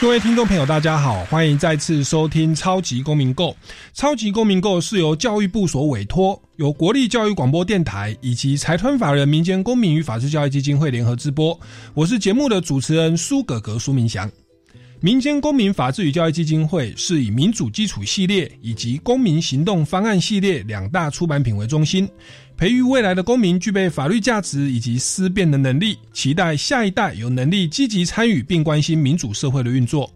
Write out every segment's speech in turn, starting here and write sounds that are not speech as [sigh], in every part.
各位听众朋友，大家好，欢迎再次收听《超级公民购》。《超级公民购》是由教育部所委托，由国立教育广播电台以及财团法人民间公民与法治教育基金会联合直播。我是节目的主持人苏格格苏明祥。民间公民法治与教育基金会是以民主基础系列以及公民行动方案系列两大出版品为中心。培育未来的公民具备法律价值以及思辨的能力，期待下一代有能力积极参与并关心民主社会的运作。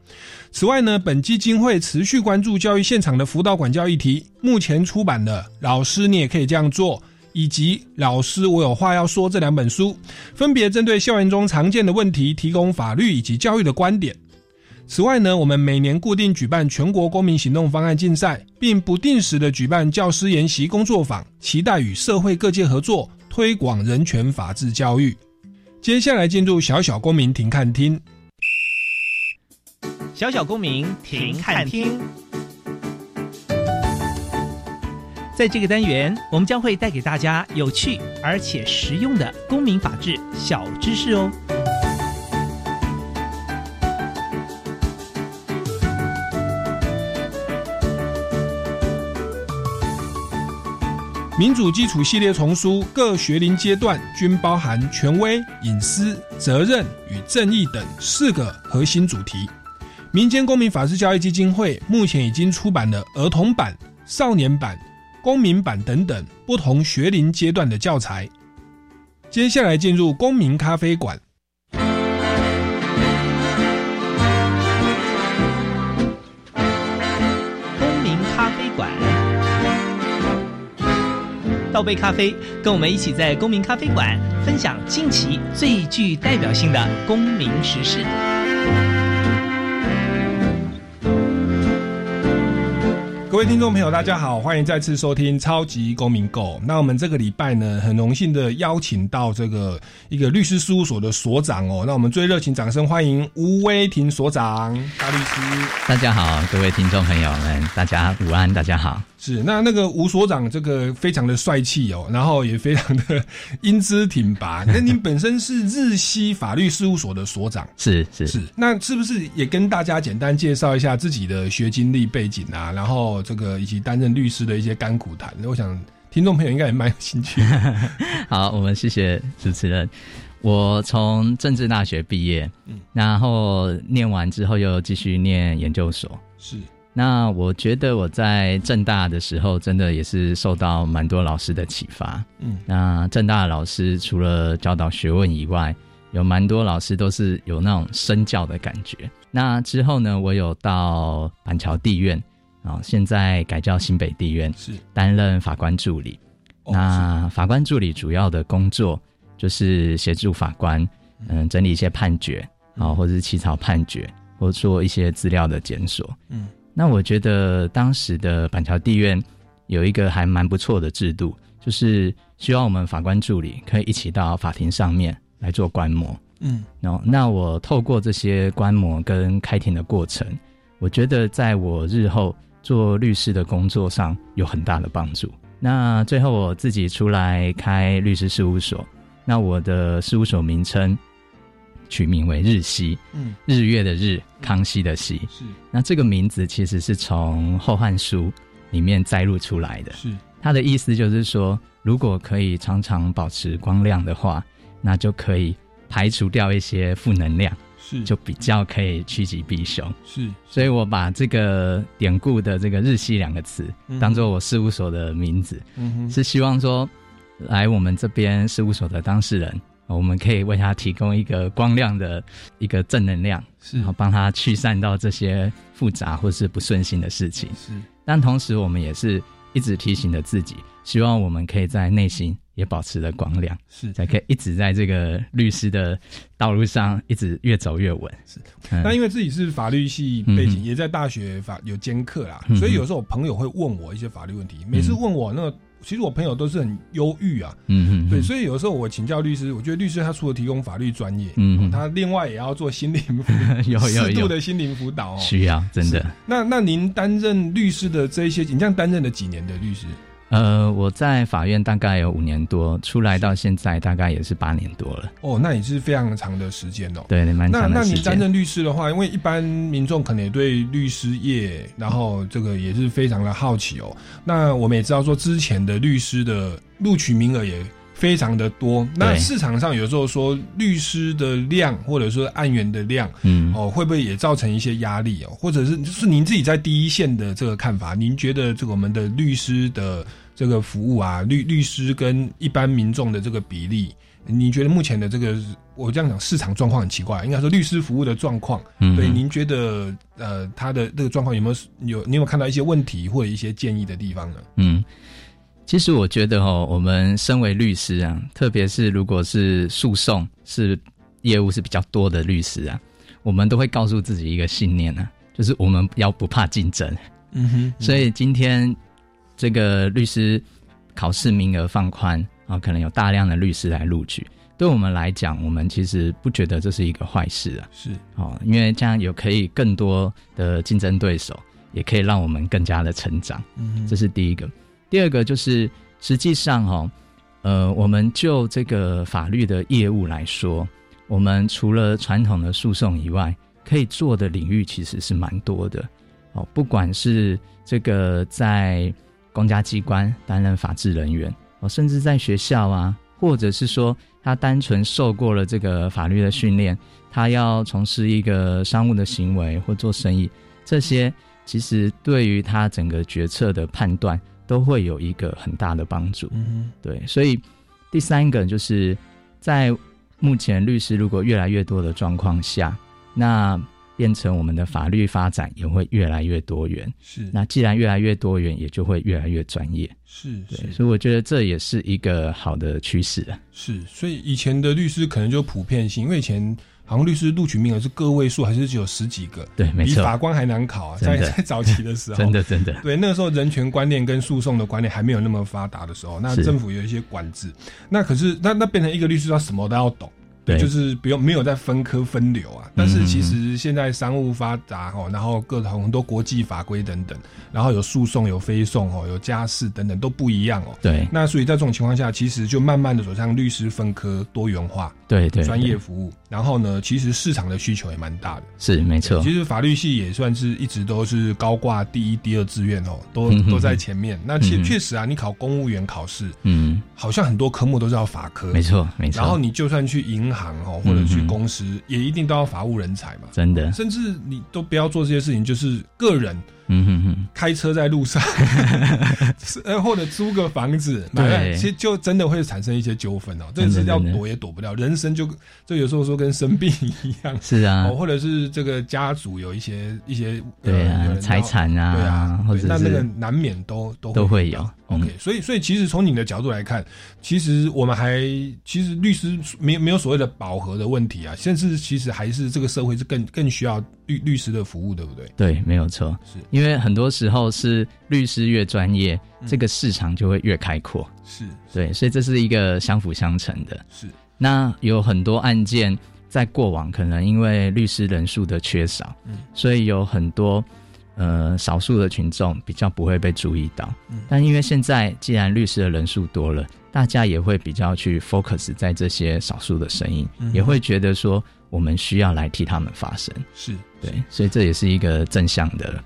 此外呢，本基金会持续关注教育现场的辅导管教议题。目前出版的《老师你也可以这样做》以及《老师我有话要说》这两本书，分别针对校园中常见的问题，提供法律以及教育的观点。此外呢，我们每年固定举办全国公民行动方案竞赛，并不定时的举办教师研习工作坊，期待与社会各界合作，推广人权法治教育。接下来进入小小公民庭看厅，小小公民庭看厅。在这个单元，我们将会带给大家有趣而且实用的公民法治小知识哦。民主基础系列丛书各学龄阶段均包含权威、隐私、责任与正义等四个核心主题。民间公民法治教育基金会目前已经出版了儿童版、少年版、公民版等等不同学龄阶段的教材。接下来进入公民咖啡馆。倒杯咖啡，跟我们一起在公民咖啡馆分享近期最具代表性的公民时事。各位听众朋友，大家好，欢迎再次收听超级公民购。那我们这个礼拜呢，很荣幸的邀请到这个一个律师事务所的所长哦。那我们最热情掌声欢迎吴威庭所长，大律师。大家好，各位听众朋友们，大家午安，大家好。是，那那个吴所长这个非常的帅气哦，然后也非常的 [laughs] 英姿挺拔。那您本身是日西法律事务所的所长，是是是，那是不是也跟大家简单介绍一下自己的学经历背景啊？然后这个以及担任律师的一些甘苦谈，我想听众朋友应该也蛮有兴趣。[laughs] 好，我们谢谢主持人。我从政治大学毕业，嗯，然后念完之后又继续念研究所，是。那我觉得我在正大的时候，真的也是受到蛮多老师的启发。嗯，那正大的老师除了教导学问以外，有蛮多老师都是有那种身教的感觉。那之后呢，我有到板桥地院啊，现在改叫新北地院，是担任法官助理。那法官助理主要的工作就是协助法官，嗯，整理一些判决啊，或者是起草判决，或做一些资料的检索。嗯。那我觉得当时的板桥地院有一个还蛮不错的制度，就是希望我们法官助理可以一起到法庭上面来做观摩。嗯，然后那我透过这些观摩跟开庭的过程，我觉得在我日后做律师的工作上有很大的帮助。那最后我自己出来开律师事务所，那我的事务所名称。取名为日西，嗯，日月的日，康熙的熙，是。那这个名字其实是从《后汉书》里面摘录出来的，是。它的意思就是说，如果可以常常保持光亮的话，那就可以排除掉一些负能量，是，就比较可以趋吉避凶，是。所以我把这个典故的这个“日西”两个词当做我事务所的名字，嗯是希望说，来我们这边事务所的当事人。我们可以为他提供一个光亮的一个正能量，是，然后帮他驱散到这些复杂或是不顺心的事情。是，但同时我们也是一直提醒着自己，希望我们可以在内心也保持了光亮，是。才可以一直在这个律师的道路上一直越走越稳。是。嗯，那因为自己是法律系背景，嗯。也在大学法有兼课啦，嗯。所以有时候我朋友会问我一些法律问题，每次问我那个，其实我朋友都是很忧郁啊，嗯嗯，对，嗯所以有时候我请教律师，我觉得律师他除了提供法律专业，嗯嗯他另外也要做心灵辅有有 [laughs] 适度有的心灵辅导哦。需要真的。那那您担任律师的这一些，你这样担任了几年的律师？呃，我在法院大概有五年多，出来到现在大概也是八年多了，哦，那也是非常长的时间哦。对，蛮那长的时间。那你担任律师的话，因为一般民众可能也对律师业，然后这个也是非常的好奇哦。那我们也知道说，之前的律师的录取名额也非常的多。那市场上有时候说律师的量，或者说案源的量，嗯，哦，会不会也造成一些压力哦？或者是就是您自己在第一线的这个看法，您觉得这个我们的律师的这个服务啊，律律师跟一般民众的这个比例，你觉得目前的这个我这样讲市场状况很奇怪，应该说律师服务的状况，嗯对，您觉得呃他的这个状况有没有有你有没有看到一些问题或者一些建议的地方呢？嗯，其实我觉得哦，我们身为律师啊，特别是如果是诉讼是业务是比较多的律师啊，我们都会告诉自己一个信念啊，就是我们要不怕竞争。嗯哼所以今天这个律师考试名额放宽啊，可能有大量的律师来录取。对我们来讲，我们其实不觉得这是一个坏事啊。是哦，因为这样有可以更多的竞争对手，也可以让我们更加的成长。嗯这是第一个。第二个就是，实际上哦，呃，我们就这个法律的业务来说，我们除了传统的诉讼以外，可以做的领域其实是蛮多的哦。不管是这个在公家机关担任法制人员哦，甚至在学校啊，或者是说他单纯受过了这个法律的训练，他要从事一个商务的行为或做生意，这些其实对于他整个决策的判断都会有一个很大的帮助。嗯对，所以第三个就是在目前律师如果越来越多的状况下，那变成我们的法律发展也会越来越多元。是那既然越来越多元，也就会越来越专业。是对，所以我觉得这也是一个好的趋势啊。是，所以以前的律师可能就普遍性，因为以前好像律师录取名额是个位数，还是只有十几个，对，没错，比法官还难考啊，在 [laughs] 在早期的时候，真的真的，对，那个时候人权观念跟诉讼的观念还没有那么发达的时候，那政府有一些管制，那可是那那变成一个律师，他什么都要懂。对就是不用没有在分科分流啊，但是嗯其实现在商务发达哦，然后各种很多国际法规等等，然后有诉讼、有非讼哦，有家事等等都不一样哦。对那所以在这种情况下，其实就慢慢的走向律师分科多元化、对对，专业服务。然后呢，其实市场的需求也蛮大的。是没错其，实法律系也算是一直都是高挂第一、第二志愿哦，都 [laughs] 都在前面。那确确实啊，你考公务员考试，嗯，好像很多科目都是要法科，没。错没错，然后你就算去银行哦，或者去公司，也一定都要法务人才嘛。真的，甚至你都不要做这些事情，就是个人嗯哼哼，开车在路上，是 [laughs] 呃，或者租个房子，对。其实就真的会产生一些纠纷哦。这个是要躲也躲不掉，人生就就有时候说跟生病一样。是啊。哦，，或者是这个家族有一些一些对财产啊，对啊，或者那那个难免都都都会有 OK，所以所以其实从你的角度来看，其实我们还其实律师没没有所谓的饱和的问题啊，甚至其实还是这个社会是更更需要律律师的服务，对不对？对，没有错，是因为很多时候是律师越专业，嗯这个市场就会越开阔。是对，所以这是一个相辅相成的。是那有很多案件在过往可能因为律师人数的缺少，嗯所以有很多呃少数的群众比较不会被注意到。嗯但因为现在既然律师的人数多了，大家也会比较去 focus 在这些少数的声音，嗯也会觉得说我们需要来替他们发声。是，对，所以这也是一个正向的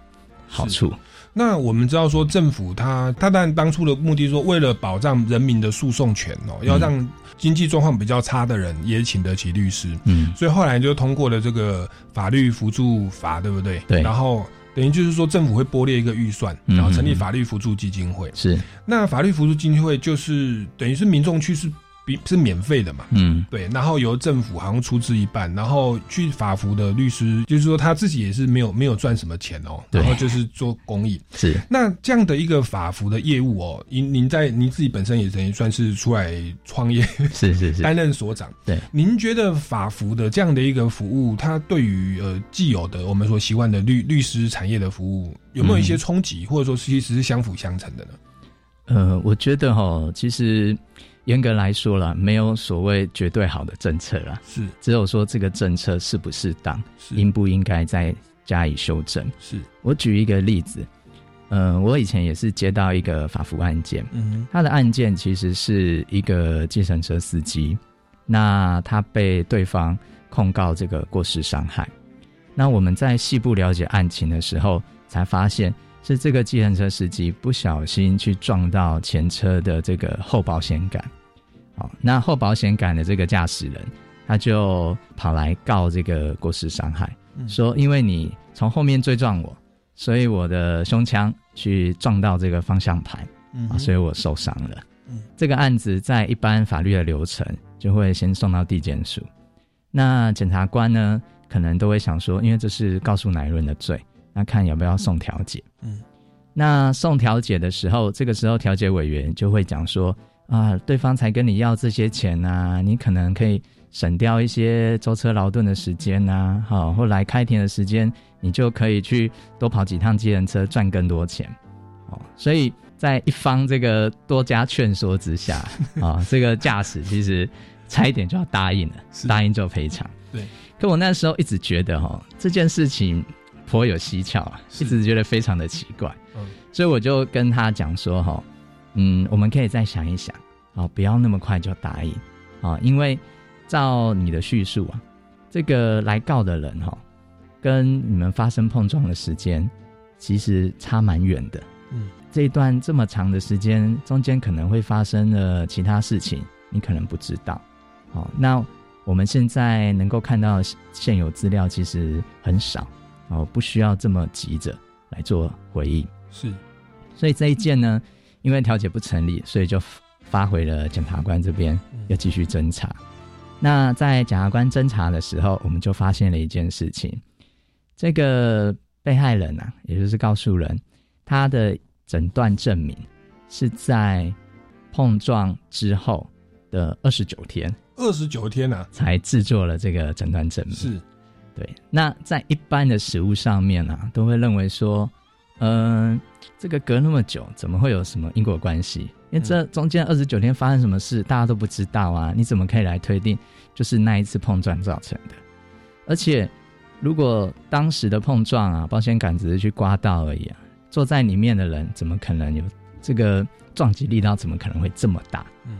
好处。那我们知道说，政府它它当然当初的目的说，为了保障人民的诉讼权哦，要让经济状况比较差的人也请得起律师，嗯，所以后来就通过了这个法律辅助法，对不对？对。然后等于就是说，政府会拨列一个预算，嗯然后成立法律扶助基金会。是那法律扶助基金会就是等于是民众去是比是免费的嘛，嗯，对，然后由政府好像出资一半，然后去法服的律师，就是说他自己也是没有没有赚什么钱哦，对然后就是做公益。是那这样的一个法服的业务哦，您您在您自己本身也等于算是出来创业，是是是，担任所长。对，您觉得法服的这样的一个服务，它对于呃既有的我们所习惯的律律师产业的服务，有没有一些冲击，或者说其实是相辅相成的呢？呃，我觉得哈，其实严格来说了，没有所谓绝对好的政策啦，是。只有说这个政策适不适当，是。应不应该再加以修正。是，我举一个例子，呃，我以前也是接到一个法服案件，嗯他的案件其实是一个计程车司机，那他被对方控告这个过失伤害。那我们在细部了解案情的时候，才发现是这个计程车司机不小心去撞到前车的这个后保险杆。好，那后保险杆的这个驾驶人，他就跑来告这个过失伤害，嗯说因为你从后面追撞我，所以我的胸腔去撞到这个方向盘。嗯啊，所以我受伤了。嗯这个案子在一般法律的流程就会先送到地检署，那检察官呢，可能都会想说，因为这是告诉乃论的罪，那看有没有送调解。嗯，那送调解的时候，这个时候调解委员就会讲说，啊，对方才跟你要这些钱啊，你可能可以省掉一些舟车劳顿的时间呐、好，或来开庭的时间，你就可以去多跑几趟计程车，赚更多钱。哦，所以在一方这个多加劝说之下，啊、[laughs] 这个驾驶其实差一点就要答应了，答应就赔偿。对，可我那时候一直觉得哈、这件事情颇有蹊跷啊，一直觉得非常的奇怪，嗯所以我就跟他讲说哈、嗯，我们可以再想一想，啊、不要那么快就答应啊、因为照你的叙述啊，这个来告的人哈、跟你们发生碰撞的时间其实差蛮远的。嗯，这一段这么长的时间，中间可能会发生了其他事情，你可能不知道。哦、那我们现在能够看到现有资料其实很少，哦，不需要这么急着来做回应。是所以这一件呢，因为调解不成立，所以就发回了检察官这边嗯要继续侦查。那在检察官侦查的时候，我们就发现了一件事情：这个被害人啊，也就是告诉人，他的诊断证明是在碰撞之后的二十九天二十九天呢、才制作了这个诊断证明。是对，那在一般的食物上面啊，都会认为说，嗯、这个隔那么久，怎么会有什么因果关系？因为这中间二十九天发生什么事，大家都不知道啊，你怎么可以来推定就是那一次碰撞造成的？而且，如果当时的碰撞啊，保险杆只是去刮到而已啊，坐在里面的人怎么可能有这个撞击力道？怎么可能会这么大？嗯。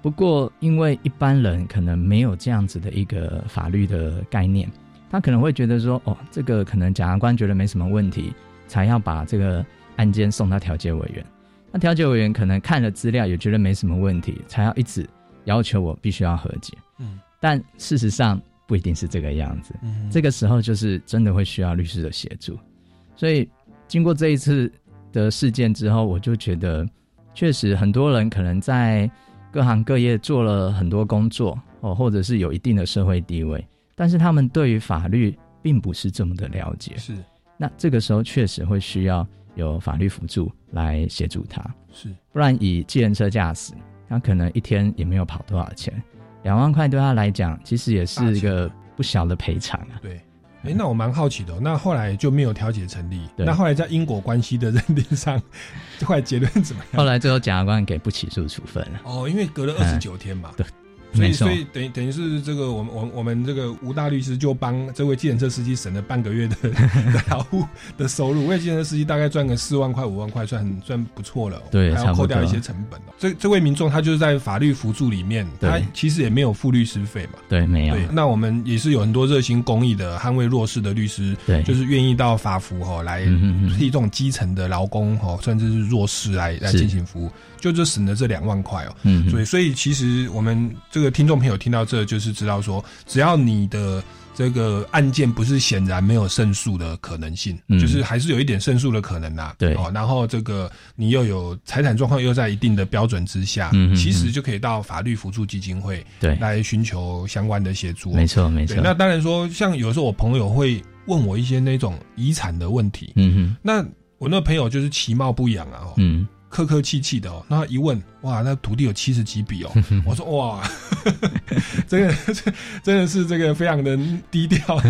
不过，因为一般人可能没有这样子的一个法律的概念，他可能会觉得说，哦，这个可能检察官觉得没什么问题，才要把这个案件送到调解委员。那调解委员可能看了资料也觉得没什么问题，才要一直要求我必须要和解。嗯但事实上不一定是这个样子。嗯这个时候就是真的会需要律师的协助。所以经过这一次的事件之后，我就觉得，确实很多人可能在各行各业做了很多工作哦，或者是有一定的社会地位，但是他们对于法律并不是这么的了解。是那这个时候确实会需要有法律辅助来协助他，是不然以计程车驾驶，他可能一天也没有跑多少钱，两万块对他来讲，其实也是一个不小的赔偿啊。对。哎、那我蛮好奇的哦、那后来就没有调解成立。对那后来在因果关系的认定上，后来结论怎么样？后来最后检察官给不起诉处分了。哦，因为隔了二十九天嘛，对，所以所以等于等于是这个我们我我们这个吴大律师就帮这位计程车司机省了半个月的 [laughs] 的劳务的收入，因为计程车司机大概赚个四万块五万块，算很算不错了对、还要扣掉一些成本哦。这这位民众他就是在法律辅助里面，他其实也没有付律师费嘛。对，没有。对，，那我们也是有很多热心公益的捍卫弱势的律师，对，就是愿意到法服哈来嗯哼哼。替这种基层的劳工哈，甚至是弱势来来进行服务，就就省了这两万块哦。嗯哼，所以，所以其实我们这个听众朋友听到这，就是知道说，只要你的这个案件不是显然没有胜诉的可能性，嗯。就是还是有一点胜诉的可能啦。对。哦，然后这个你又有财产状况又在一定的标准之下，嗯其实就可以到法律辅助基金会对，来寻求相关的协助。没错没错，。那当然说，像有时候我朋友会问我一些那种遗产的问题，嗯哼。那我那朋友就是其貌不扬啊，哦，嗯，客客气气的哦。那他一问，哇，那土地有七十几笔哦。[laughs] 我说哇，[laughs] 这个这 [laughs] 真的是这个非常的低调。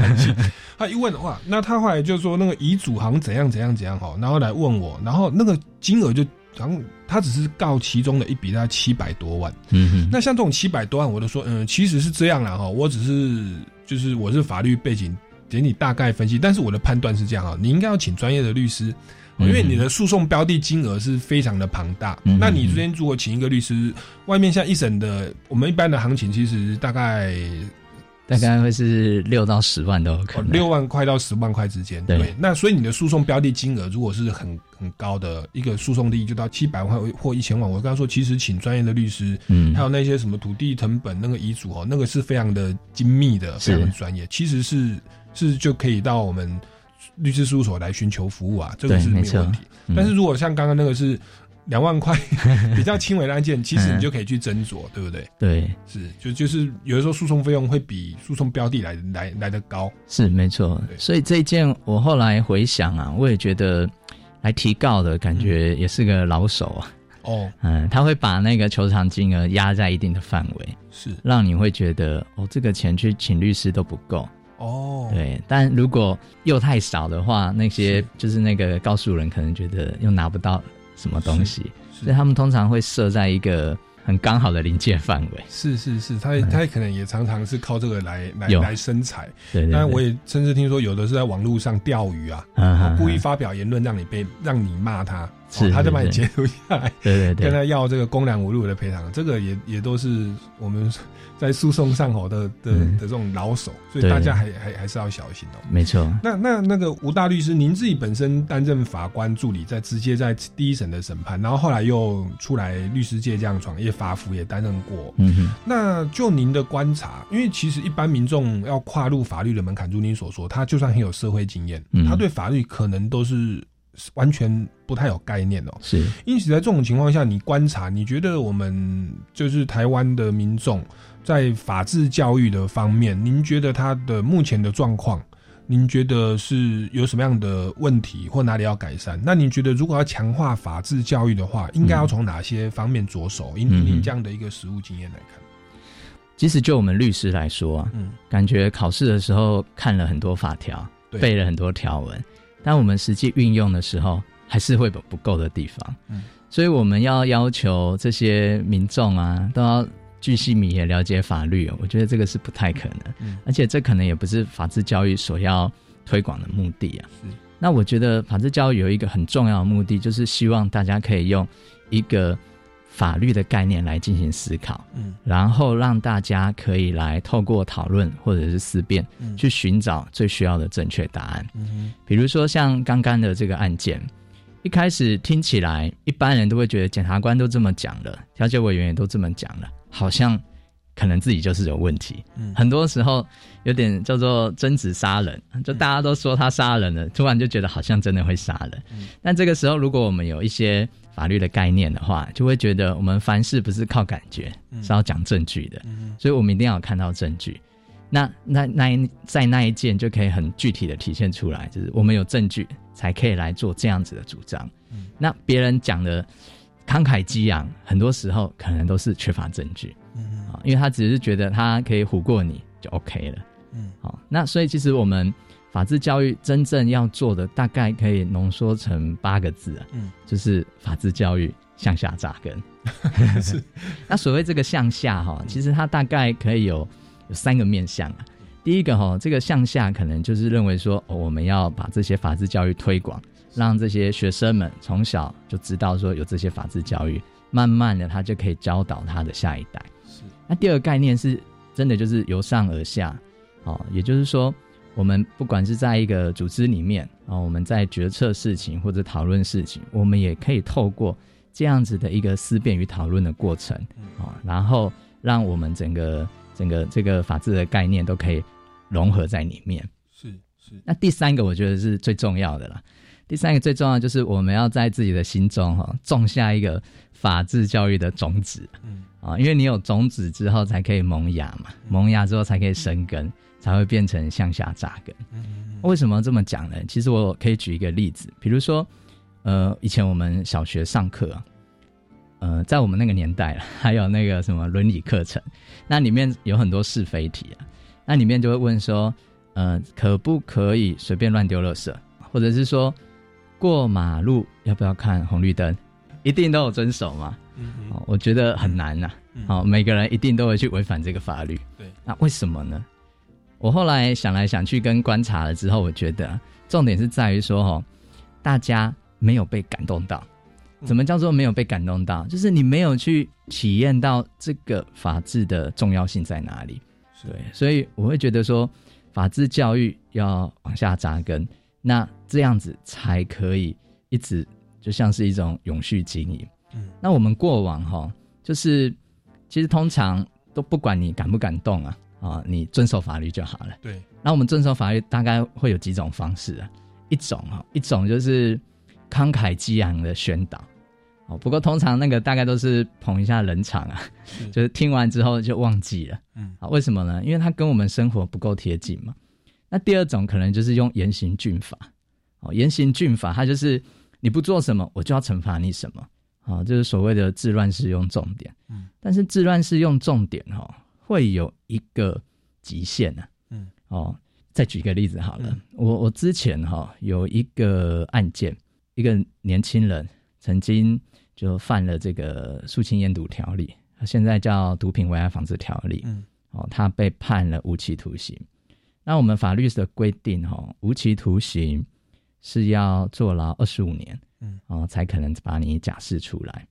他一问哇，那他后来就说那个遗嘱好像怎样怎样怎样哈，然后来问我，然后那个金额就然后他只是告其中的一笔，大概七百多万。嗯哼，那像这种七百多万，我都说嗯，其实是这样啦哈，我只是就是我是法律背景，给你大概分析，但是我的判断是这样啊，你应该要请专业的律师。因为你的诉讼标的金额是非常的庞大，嗯那你这边如果请一个律师，外面像一审的，我们一般的行情其实大概大概会是六到十万都有可能。哦六万块到十万块之间。对对，那所以你的诉讼标的金额如果是很很高的一个诉讼利益，就到七百万或一千万。我刚刚说，其实请专业的律师，嗯还有那些什么土地成本那个遗嘱哦，那个是非常的精密的，非常的专业。其实是是就可以到我们律师事务所来寻求服务啊，这个是没错有问题。嗯但是如果像刚刚那个是 [laughs] 两万块 [laughs] 比较轻微的案件，其实你嗯就可以去斟酌，对不对？对，是，就就是有的时候诉讼费用会比诉讼标的来来来的高。是没错。所以这一件我后来回想啊，我也觉得来提告的感觉也是个老手啊。哦，嗯，他会把那个求偿金额压在一定的范围，是让你会觉得哦，这个钱去请律师都不够。哦，对，但如果又太少的话，那些就是那个告诉人可能觉得又拿不到什么东西，所以他们通常会设在一个很刚好的临界范围。是是是，他他可能也常常是靠这个来来有。来生财。对对对，当然，我也甚至听说有的是在网络上钓鱼啊，故意发表言论让你被让你骂他，是哦他就把你是截图下来，对对对，跟他要这个公然侮辱的赔偿，这个也也都是我们在诉讼上吼的的的嗯这种老手，所以大家还还还是要小心哦。没错。那那那个吴大律师，您自己本身担任法官助理，在直接在第一审的审判，然后后来又出来律师界这样闯，也法服也担任过。嗯哼，那就您的观察，因为其实一般民众要跨入法律的门槛，如您所说，他就算很有社会经验，嗯他对法律可能都是完全不太有概念哦。是因此，在这种情况下，你观察，你觉得我们就是台湾的民众在法治教育的方面，您觉得他的目前的状况，您觉得是有什么样的问题或哪里要改善？那您觉得如果要强化法治教育的话，应该要从哪些方面着手？以嗯您这样的一个实务经验来看，其实就我们律师来说啊，嗯，感觉考试的时候看了很多法条，对背了很多条文，但我们实际运用的时候，还是会有不够的地方。嗯，所以我们要要求这些民众啊，都要巨细靡也了解法律哦。我觉得这个是不太可能，嗯而且这可能也不是法治教育所要推广的目的啊。是那我觉得法治教育有一个很重要的目的，就是希望大家可以用一个法律的概念来进行思考。嗯然后让大家可以来透过讨论或者是思辨，嗯去寻找最需要的正确答案。嗯比如说像刚刚的这个案件，一开始听起来，一般人都会觉得检察官都这么讲了，调解委员也都这么讲了，好像可能自己就是有问题。嗯很多时候有点叫做争执杀人，就大家都说他杀人了，突然就觉得好像真的会杀人。嗯但这个时候，如果我们有一些法律的概念的话，就会觉得我们凡事不是靠感觉，是要讲证据的。嗯所以我们一定要有看到证据。那那那一在那一件就可以很具体的体现出来，就是我们有证据才可以来做这样子的主张。嗯那别人讲的慷慨激昂，很多时候可能都是缺乏证据因为他只是觉得他可以唬过你就 OK 了。嗯好，那所以其实我们法治教育真正要做的，大概可以浓缩成八个字啊，嗯就是法治教育向下扎根。是 [laughs] [laughs] 那所谓这个向下哈，其实它大概可以有有三个面向啊。第一个哈，这个向下可能就是认为说，哦，我们要把这些法治教育推广，让这些学生们从小就知道说有这些法治教育，慢慢的他就可以教导他的下一代。是那第二个概念是真的就是由上而下，哦，也就是说，我们不管是在一个组织里面啊、哦，我们在决策事情或者讨论事情，我们也可以透过这样子的一个思辨与讨论的过程啊、哦，然后让我们整个整个这个法治的概念都可以融合在里面。是是，那第三个我觉得是最重要的啦。第三个最重要就是我们要在自己的心中哈种下一个法治教育的种子。嗯啊，因为你有种子之后才可以萌芽嘛，萌芽之后才可以生根，才会变成向下扎根。嗯为什么这么讲呢？其实我可以举一个例子，比如说，呃，以前我们小学上课啊，呃，在我们那个年代，[laughs] 还有那个什么伦理课程，那里面有很多是非题啊，那里面就会问说，呃，可不可以随便乱丢垃圾，或者是说过马路要不要看红绿灯，一定都有遵守吗？嗯哦，我觉得很难呐、嗯好、每个人一定都会去违反这个法律。对，那为什么呢？我后来想来想去跟观察了之后，我觉得重点是在于说，哈，大家没有被感动到。怎么叫做没有被感动到？就是你没有去体验到这个法治的重要性在哪里。是对，所以我会觉得说，法治教育要往下扎根，那这样子才可以一直就像是一种永续经营。嗯那我们过往哈，就是其实通常都不管你感不感动啊，啊，你遵守法律就好了。对，那我们遵守法律大概会有几种方式啊，一种哈，一种就是慷慨激昂的宣导。哦，不过通常那个大概都是捧一下冷场啊，是 [laughs] 就是听完之后就忘记了。嗯啊，为什么呢？因为它跟我们生活不够贴近嘛。那第二种可能就是用严刑峻法。哦，严刑峻法，它就是你不做什么，我就要惩罚你什么。啊，就是所谓的治乱世用重点。嗯，但是治乱世用重点哈、哦，会有一个极限呢、嗯哦，再举一个例子好了，嗯我我之前哈、有一个案件，一个年轻人曾经就犯了这个肃清烟毒条例，现在叫毒品危害防治条例。嗯哦，他被判了无期徒刑。那我们法律的规定，哈、无期徒刑是要坐牢二十五年，嗯，哦，才可能把你假释出来。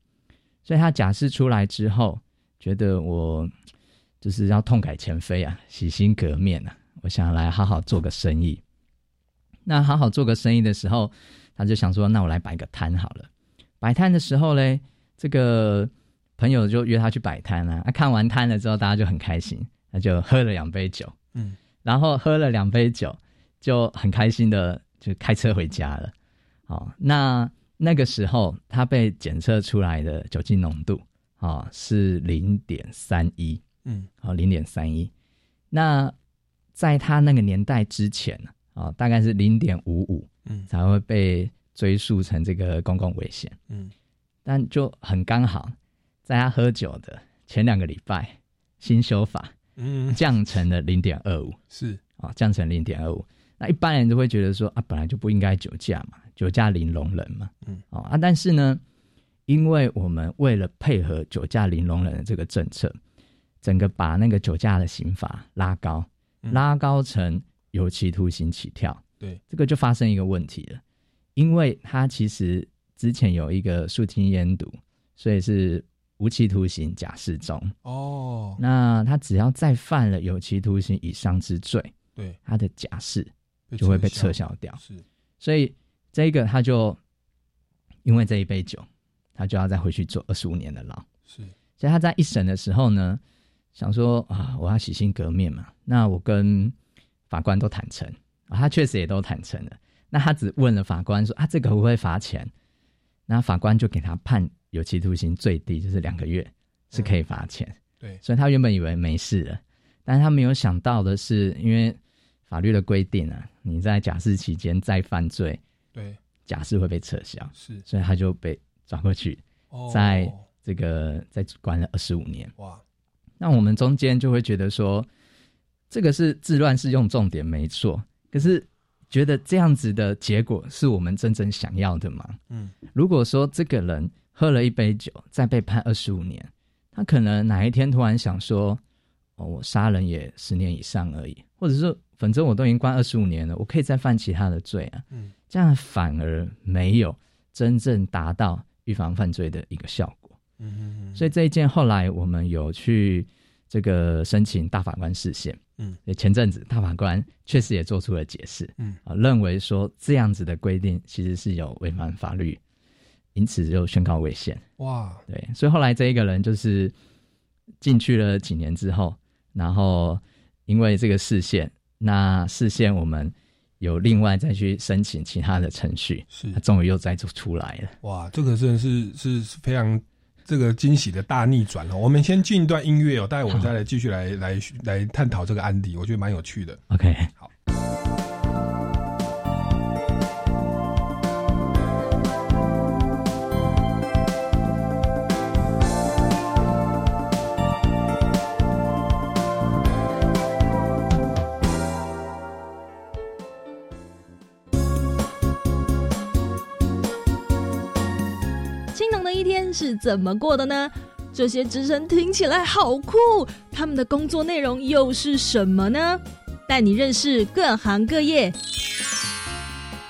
所以他假释出来之后，觉得我就是要痛改前非啊，洗心革面啊，我想来好好做个生意。那好好做个生意的时候，他就想说，那我来摆个摊好了。摆摊的时候嘞，这个朋友就约他去摆摊啊。啊，看完摊了之后，大家就很开心，他就喝了两杯酒，嗯然后喝了两杯酒，就很开心的就开车回家了。哦，那那个时候他被检测出来的酒精浓度哦是零点三一，嗯。好零点三一。那在他那个年代之前哦，大概是零点五五嗯。才会被追溯成这个公共危险。嗯。但就很刚好，在他喝酒的前两个礼拜，新修法嗯，降成了零点二五。是。啊，降成零点二五。那一般人都会觉得说啊，本来就不应该酒驾嘛，酒驾零容忍嘛，嗯。哦啊，但是呢，因为我们为了配合酒驾零容忍的这个政策，整个把那个酒驾的刑罚拉高，嗯拉高成有期徒刑起跳。对，这个就发生一个问题了，因为他其实之前有一个肃清烟毒，所以是无期徒刑假释中。哦，那他只要再犯了有期徒刑以上之罪，对，他的假释就会被撤销掉。是所以这个他就因为这一杯酒，他就要再回去坐二十五年的牢。是，所以他在一审的时候呢，想说啊，我要洗心革面嘛。那我跟法官都坦诚啊，他确实也都坦诚了。那他只问了法官说啊，这个会不会罚钱？那法官就给他判有期徒刑，最低就是两个月，是可以罚钱。对，所以他原本以为没事了，但是他没有想到的是，因为法律的规定啊，你在假释期间再犯罪，对，假释会被撤销，是，所以他就被抓过去，哦在这个在关了二十五年。哇，那我们中间就会觉得说，这个是治乱是用重点没错，可是觉得这样子的结果是我们真正想要的吗？嗯如果说这个人喝了一杯酒，再被判二十五年，他可能哪一天突然想说，哦，我杀人也十年以上而已，或者是反正我都已经关二十五年了，我可以再犯其他的罪啊，嗯这样反而没有真正达到预防犯罪的一个效果。嗯嗯，所以这一件后来我们有去这个申请大法官视线，嗯，前阵子大法官确实也做出了解释，嗯。啊，认为说这样子的规定其实是有违反法律，因此就宣告违宪。哇，对，所以后来这一个人就是进去了几年之后，然后因为这个视线，那视线我们有另外再去申请其他的程序，是。他终于又再出来了。哇，这个真的是是非常这个惊喜的大逆转了。我们先进一段音乐哦，待会我们再来继续来来来探讨这个案例，我觉得蛮有趣的。OK，怎么过的呢？这些职称听起来好酷，他们的工作内容又是什么呢？带你认识各行各业。《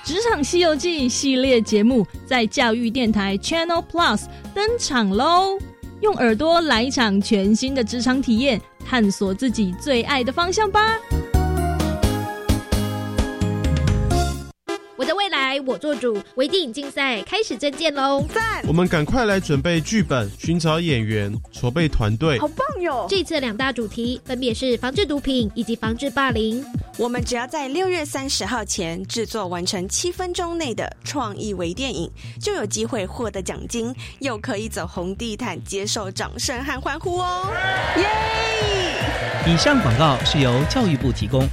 职场西游记》系列节目在教育电台 Channel Plus 登场喽！用耳朵来一场全新的职场体验，探索自己最爱的方向吧。来我做主，微电影竞赛开始征件喽！我们赶快来准备剧本，寻找演员，筹备团队。好棒哟！这次两大主题分别是防治毒品以及防治霸凌。我们只要在六月三十号前制作完成七分钟内的创意微电影，就有机会获得奖金，又可以走红地毯，接受掌声和欢呼哦！耶！以上广告是由教育部提供。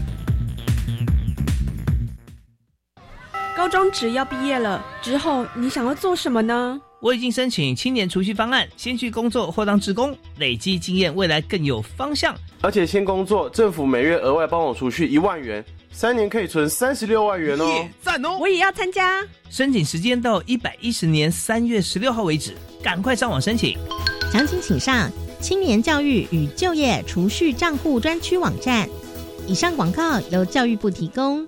高中只要毕业了之后，你想要做什么呢？我已经申请青年储蓄方案，先去工作或当职工，累积经验，未来更有方向。而且先工作，政府每月额外帮我储蓄一万元，三年可以存三十六万元哦！赞哦！我也要参加。申请时间到一百一十年三月十六号为止，赶快上网申请。详情请上青年教育与就业储蓄账户专区网站。以上广告由教育部提供。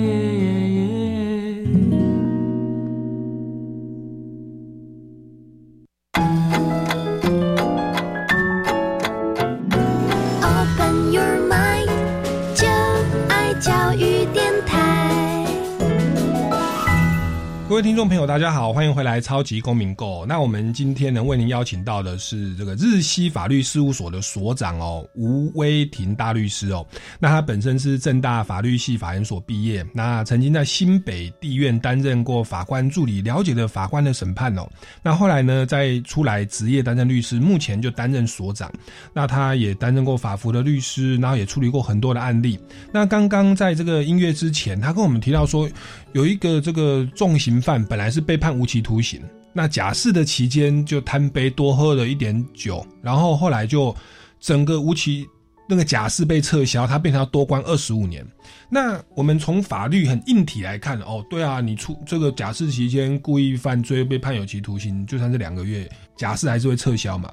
位听众朋友，大家好，欢迎回来《超级公民购》。那我们今天呢，为您邀请到的是这个日西法律事务所的所长哦，吴威庭大律师哦。那他本身是正大法律系法研所毕业，那曾经在新北地院担任过法官助理，了解了法官的审判哦。那后来呢，再出来职业担任律师，目前就担任所长。那他也担任过法服的律师，然后也处理过很多的案例。那刚刚在这个音乐之前，他跟我们提到说，有一个这个重刑犯本来是被判无期徒刑，那假释的期间就贪杯多喝了一点酒，然后后来就整个无期那个假释被撤销，他变成要多关二十五年。那我们从法律很硬体来看，哦，对啊，你出这个假释期间故意犯罪被判有期徒刑，就算是两个月，假释还是会撤销嘛。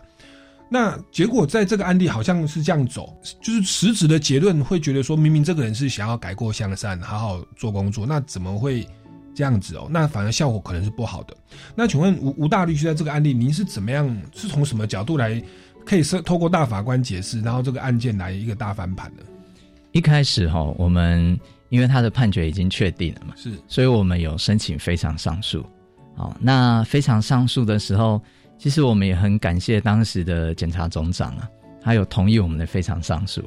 那结果在这个案例好像是这样走，就是实质的结论会觉得说，明明这个人是想要改过向善，好好做工作，那怎么会这样子哦？那反而效果可能是不好的。那请问吴吴大律师，在这个案例，您是怎么样？是从什么角度来可以是透过大法官解释，然后这个案件来一个大翻盘的？一开始哈，我们因为他的判决已经确定了嘛，是，所以我们有申请非常上诉。好，那非常上诉的时候，其实我们也很感谢当时的检察总长啊，他有同意我们的非常上诉。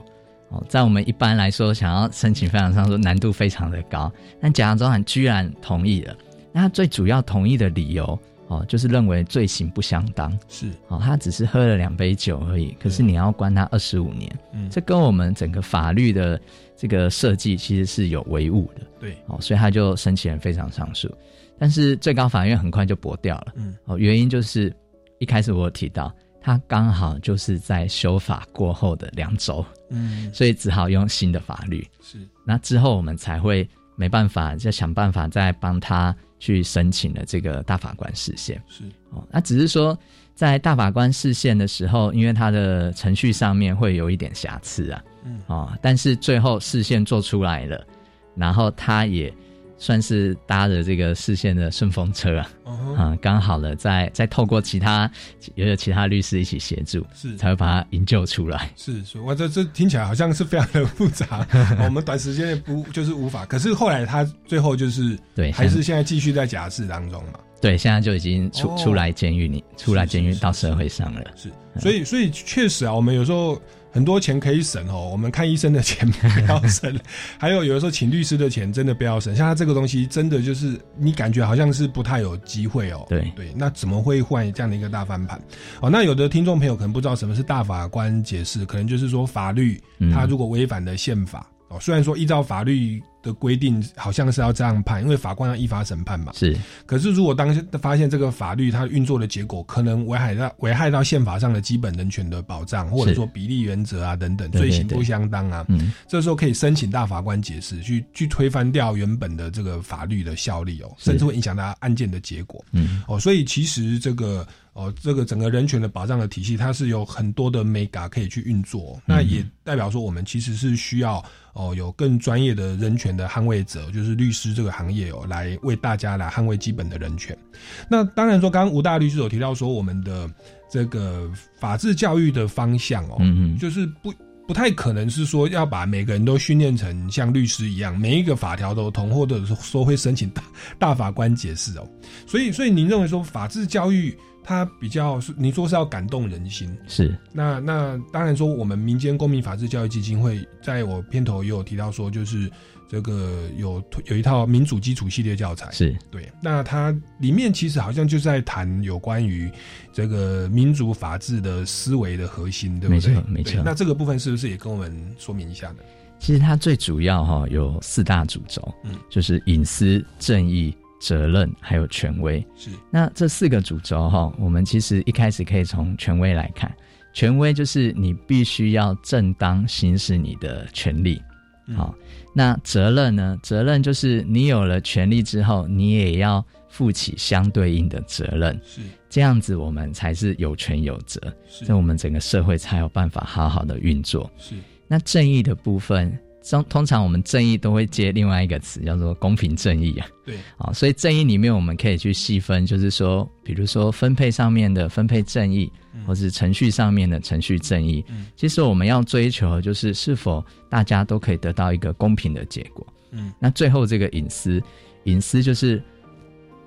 哦，在我们一般来说，想要申请非常上诉难度非常的高，但检察总长居然同意了。那他最主要同意的理由，哦，就是认为罪行不相当。是，哦，他只是喝了两杯酒而已，可是你要关他二十五年，嗯。这跟我们整个法律的这个设计其实是有违误的。对，哦，所以他就申请了非常上诉，但是最高法院很快就驳掉了。嗯，哦，原因就是一开始我有提到，他刚好就是在修法过后的两周，嗯。所以只好用新的法律。是，那之后我们才会没办法，再想办法再帮他去申请了这个大法官视线。是，哦，那只是说在大法官视线的时候，因为他的程序上面会有一点瑕疵啊，嗯。哦，但是最后视线做出来了，然后他也算是搭着这个视线的顺风车啊，啊，刚好了，再再透过其他也有其他律师一起协助，是才会把他营救出来。是，所以哇，这这听起来好像是非常的复杂，[laughs] 我们短时间内不就是无法。可是后来他最后就是对，还是现在继续在假释当中嘛。对，现在就已经出、哦出来监狱里，出来监狱到社会上了。是，所以所以确实啊，我们有时候很多钱可以省哦，我们看医生的钱不要省，[laughs] 还有有的时候请律师的钱真的不要省。像他这个东西，真的就是你感觉好像是不太有机会哦。对对，那怎么会换这样的一个大翻盘？哦，那有的听众朋友可能不知道什么是大法官解释，可能就是说法律嗯它如果违反了宪法。哦，虽然说依照法律的规定，好像是要这样判，因为法官要依法审判嘛。是，可是如果当发现这个法律它运作的结果可能危害到危害到宪法上的基本人权的保障，或者说比例原则啊等等，罪行不相当啊，嗯，这时候可以申请大法官解释，去去推翻掉原本的这个法律的效力哦，甚至会影响到案件的结果。嗯，哦，所以其实这个哦，这个整个人权的保障的体系，它是有很多的 mega 可以去运作。嗯那也代表说，我们其实是需要哦，有更专业的人权的捍卫者，就是律师这个行业哦，来为大家来捍卫基本的人权。那当然说，刚刚吴大律师有提到说，我们的这个法治教育的方向哦，嗯嗯就是不。不太可能是说要把每个人都训练成像律师一样，每一个法条都通，或者是说会申请大大法官解释哦。所以，所以您认为说法治教育它比较是，你说是要感动人心，是那那当然说，我们民间公民法治教育基金会在我片头也有提到说，就是这个有有一套民主基础系列教材，是对。那它里面其实好像就在谈有关于这个民主法治的思维的核心，对不对？没错没错那这个部分是不是也跟我们说明一下呢？其实它最主要哈、有四大主轴，嗯就是隐私、正义、责任还有权威。是那这四个主轴哈、我们其实一开始可以从权威来看，权威就是你必须要正当行使你的权利。嗯好，那责任呢？责任就是你有了权利之后，你也要负起相对应的责任。是这样子，我们才是有权有责，是这我们整个社会才有办法好好的运作。是那正义的部分，通通常我们正义都会接另外一个词，叫做公平正义啊。对啊，所以正义里面我们可以去细分，就是说，比如说分配上面的分配正义，或是程序上面的程序正义。嗯其实我们要追求的就是是否大家都可以得到一个公平的结果。嗯那最后这个隐私，隐私就是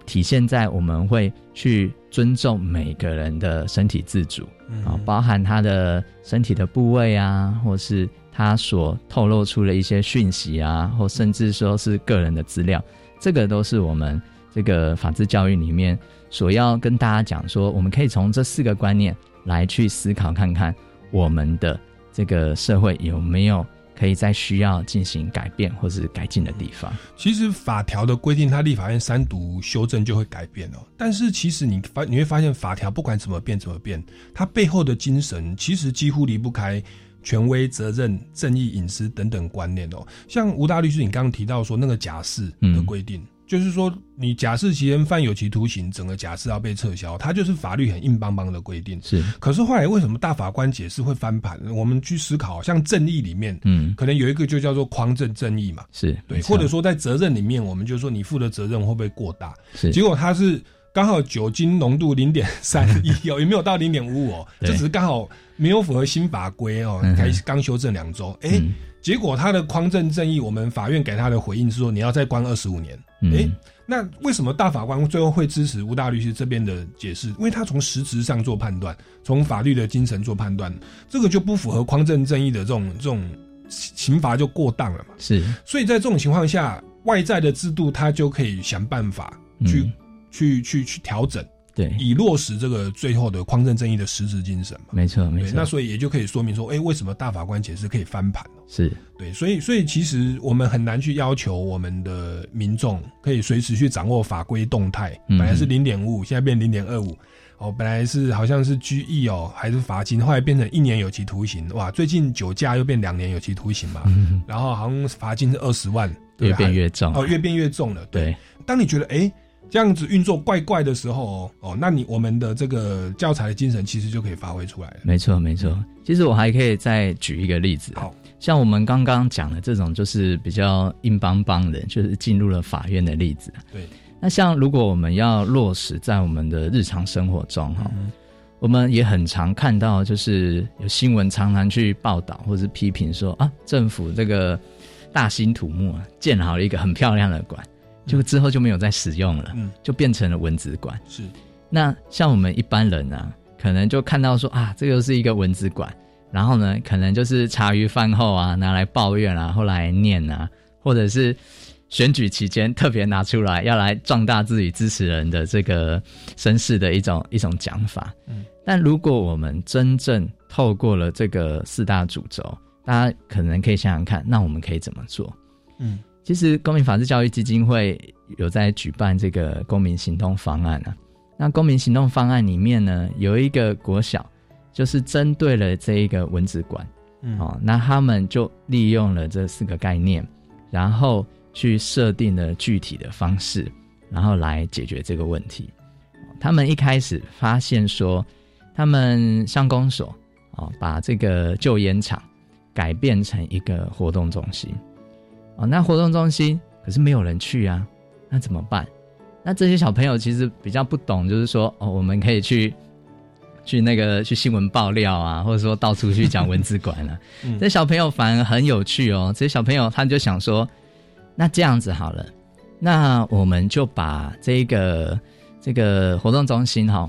体现在我们会去尊重每个人的身体自主嗯啊，包含他的身体的部位啊，或是他所透露出的一些讯息啊，或甚至说是个人的资料，这个都是我们这个法治教育里面所要跟大家讲说，我们可以从这四个观念来去思考看看我们的这个社会有没有可以在需要进行改变或是改进的地方。其实法条的规定，它立法院三读修正就会改变哦。但是其实你发你会发现，法条不管怎么变怎么变，它背后的精神其实几乎离不开权威、责任、正义、隐私等等观念哦。像吴大律师，你刚刚提到说那个假释的规定。就是说，你假释期间犯有期徒刑，整个假释要被撤销，它就是法律很硬邦邦的规定。是，可是后来为什么大法官解释会翻盘？我们去思考，像正义里面，嗯，可能有一个就叫做匡正正义嘛，是对，或者说在责任里面，我们就说你负的责任会不会过大？是结果他是刚好酒精浓度零点三一哦，也没有到零点五哦，对这只是刚好没有符合新法规哦才刚修正两周，哎、嗯。结果他的匡正正义，我们法院给他的回应是说你要再关二十五年，嗯。哎、那为什么大法官最后会支持吴大律师这边的解释？因为他从实质上做判断，从法律的精神做判断，这个就不符合匡正正义的这种这种刑罚就过当了嘛。是，所以在这种情况下，外在的制度他就可以想办法去、嗯。去去去调整，对，以落实这个最后的匡正正义的实质精神嘛。没错没，错，那所以也就可以说明说，哎、为什么大法官解释可以翻盘哦？是对，所以所以其实我们很难去要求我们的民众可以随时去掌握法规动态，嗯本来是零点五五，现在变零点二五。哦，本来是好像是拘役哦，还是罚金，后来变成一年有期徒刑。哇，最近酒驾又变两年有期徒刑嘛，嗯然后好像罚金是二十万，对越变越重哦，越变越重了。对，对当你觉得哎、诶这样子运作怪怪的时候哦，哦，那你我们的这个教材的精神其实就可以发挥出来了。没错，没错。其实我还可以再举一个例子，好，像我们刚刚讲的这种，就是比较硬邦邦的，就是进入了法院的例子。对。那像如果我们要落实在我们的日常生活中，哈，我们也很常看到，就是有新闻常常去报道或者是批评说啊，政府这个大兴土木啊，建好了一个很漂亮的馆。就之后就没有再使用了，嗯，就变成了文字馆。是，那像我们一般人啊，可能就看到说啊，这个是一个文字馆，然后呢，可能就是茶余饭后啊，拿来抱怨啊，后来念啊，或者是选举期间特别拿出来，要来壮大自己支持人的这个声势的一种一种讲法。嗯，但如果我们真正透过了这个四大主轴，大家可能可以想想看，那我们可以怎么做？嗯。其实，公民法治教育基金会有在举办这个公民行动方案啊。那公民行动方案里面呢，有一个国小，就是针对了这一个文字馆，哦，那他们就利用了这四个概念，然后去设定了具体的方式，然后来解决这个问题。他们一开始发现说，他们乡公所哦，把这个旧烟厂改变成一个活动中心。哦，那活动中心可是没有人去啊，那怎么办？那这些小朋友其实比较不懂，就是说哦，我们可以去去那个去新闻爆料啊，或者说到处去讲文字馆啊。[laughs] 这小朋友反而很有趣哦。这些小朋友他就想说，那这样子好了，那我们就把这个这个活动中心哈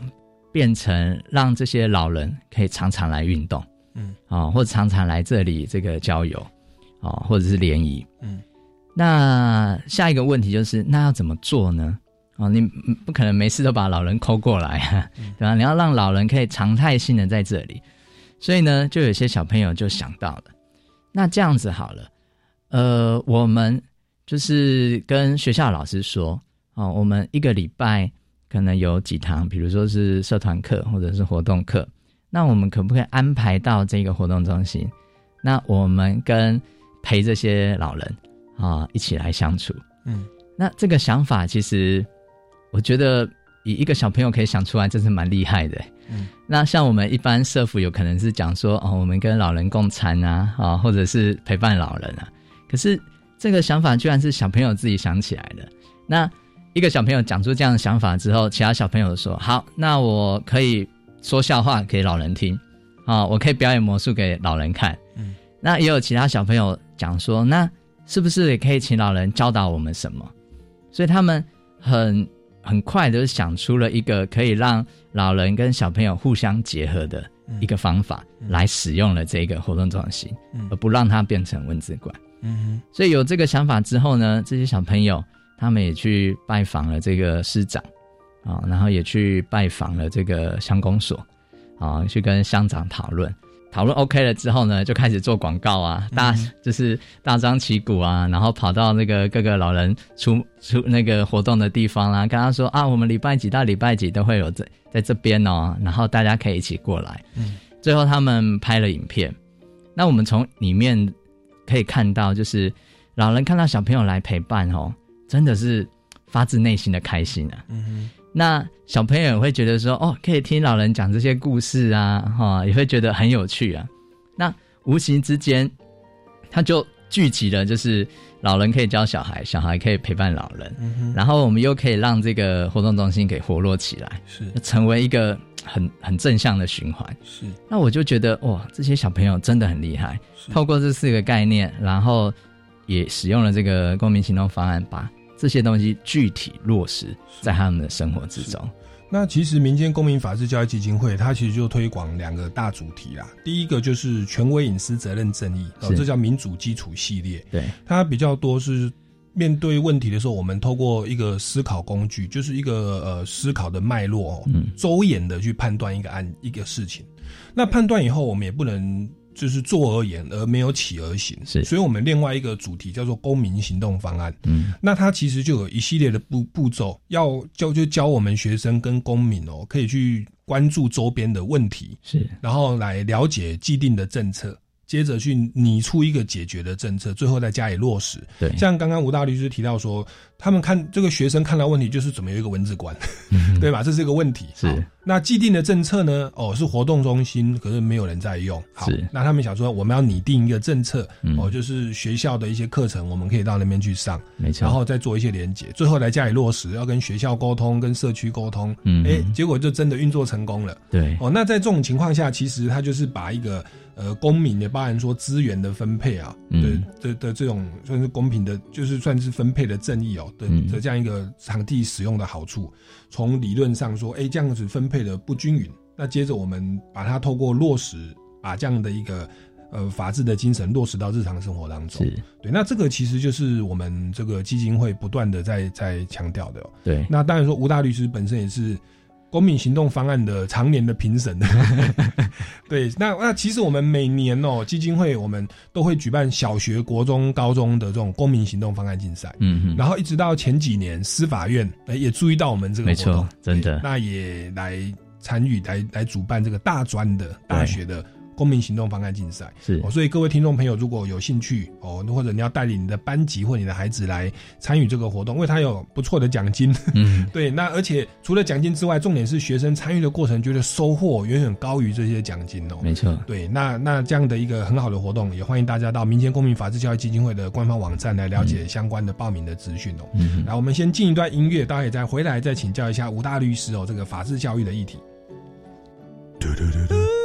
变成让这些老人可以常常来运动，嗯，啊，或者常常来这里这个郊游。哦，或者是联谊，嗯，那下一个问题就是，那要怎么做呢？哦，你不可能没事都把老人抠过来，对吧？你要让老人可以常态性的在这里，所以呢，就有些小朋友就想到了，那这样子好了，呃，我们就是跟学校老师说，哦，我们一个礼拜可能有几堂，比如说是社团课或者是活动课，那我们可不可以安排到这个活动中心？那我们跟陪这些老人啊一起来相处，嗯，那这个想法其实我觉得以一个小朋友可以想出来，真是蛮厉害的。嗯，那像我们一般社服有可能是讲说哦，我们跟老人共餐啊，啊，或者是陪伴老人啊。可是这个想法居然是小朋友自己想起来的。那一个小朋友讲出这样的想法之后，其他小朋友说好，那我可以说笑话给老人听啊，我可以表演魔术给老人看。嗯，那也有其他小朋友。讲说，那是不是也可以请老人教导我们什么？所以他们很很快的想出了一个可以让老人跟小朋友互相结合的一个方法，来使用了这个活动中心，而不让它变成文字馆。嗯，所以有这个想法之后呢，这些小朋友他们也去拜访了这个师长啊，然后也去拜访了这个乡公所啊，去跟乡长讨论。讨论 OK 了之后呢，就开始做广告啊，大就是大张旗鼓啊，然后跑到那个各个老人出出那个活动的地方啦，跟他说啊，我们礼拜几到礼拜几都会有在在这边哦，然后大家可以一起过来。嗯，最后他们拍了影片，那我们从里面可以看到，就是老人看到小朋友来陪伴哦，真的是发自内心的开心啊。嗯那小朋友也会觉得说，哦，可以听老人讲这些故事啊，哈，也会觉得很有趣啊。那无形之间，他就聚集了，就是老人可以教小孩，小孩可以陪伴老人，然后我们又可以让这个活动中心给活络起来，是成为一个很很正向的循环。是，那我就觉得，哇，这些小朋友真的很厉害，透过这四个概念，然后也使用了这个公民行动方案，把。这些东西具体落实在他们的生活之中。那其实民间公民法治教育基金会，它其实就推广两个大主题啦。第一个就是权威隐私责任正义，哦，这叫民主基础系列。对，它比较多是面对问题的时候，我们透过一个思考工具，就是一个呃思考的脉络，嗯，周延的去判断一个案一个事情。那判断以后，我们也不能。就是做而言而没有起而行，是，所以我们另外一个主题叫做公民行动方案。嗯，那它其实就有一系列的步步骤，要教就教我们学生跟公民哦，可以去关注周边的问题，是，然后来了解既定的政策，接着去拟出一个解决的政策，最后再加以落实。对，像刚刚吴大律师提到说，他们看这个学生看到问题就是怎么有一个文字馆，对吧？这是一个问题。是。那既定的政策呢？哦，是活动中心，可是没有人在用。好，那他们想说，我们要拟定一个政策，哦，就是学校的一些课程，我们可以到那边去上，没错。然后再做一些连接，最后来加以落实，要跟学校沟通，跟社区沟通。嗯，哎，结果就真的运作成功了。对。哦，那在这种情况下，其实他就是把一个呃公民的包含说资源的分配啊，的的的这种算是公平的，就是算是分配的正义哦的的这样一个场地使用的好处，从理论上说，哎，这样子分配的不均匀。那接着我们把它透过落实，把这样的一个呃法治的精神落实到日常生活当中。对，那这个其实就是我们这个基金会不断的在在强调的。对，那当然说吴大律师本身也是公民行动方案的常年的评审。[laughs] 对，那那其实我们每年哦基金会我们都会举办小学、国中、高中的这种公民行动方案竞赛。嗯嗯。然后一直到前几年司法院也注意到我们这个活动，真的，那也来。参与来来主办这个大专的大学的公民行动方案竞赛，是，所以各位听众朋友如果有兴趣哦，或者你要带领你的班级或你的孩子来参与这个活动，因为它有不错的奖金，嗯，[laughs] 对，那而且除了奖金之外，重点是学生参与的过程觉得收获远远高于这些奖金哦，没错，对，那那这样的一个很好的活动，也欢迎大家到民间公民法治教育基金会的官方网站来了解相关的报名的资讯哦。嗯，来，我们先进一段音乐，大家也再回来再请教一下吴大律师哦，这个法治教育的议题。Mind, open your mind，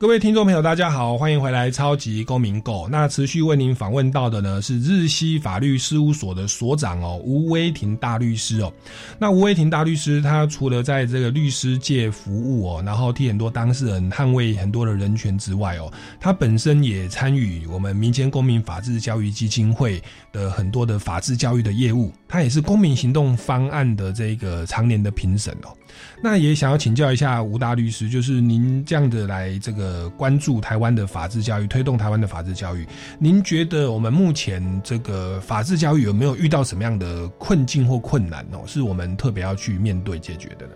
各位听众朋友，大家好，欢迎回来《超级公民购》。那持续为您访问到的呢是日西法律事务所的所长哦，吴威庭大律师哦。那吴威庭大律师他除了在这个律师界服务哦，然后替很多当事人捍卫很多的人权之外哦，他本身也参与我们民间公民法治教育基金会的很多的法治教育的业务。他也是公民行动方案的这个常年的评审哦。那也想要请教一下吴大律师，就是您这样的来这个关注台湾的法治教育，推动台湾的法治教育，您觉得我们目前这个法治教育有没有遇到什么样的困境或困难哦？是我们特别要去面对解决的呢？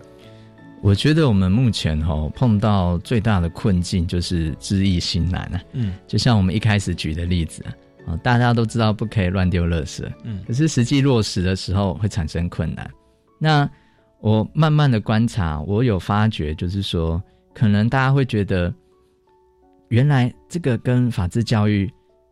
我觉得我们目前哈碰到最大的困境就是知易行难啊。嗯，就像我们一开始举的例子啊，大家都知道不可以乱丢垃圾，嗯，可是实际落实的时候会产生困难。那我慢慢的观察，我有发觉，就是说，可能大家会觉得，原来这个跟法治教育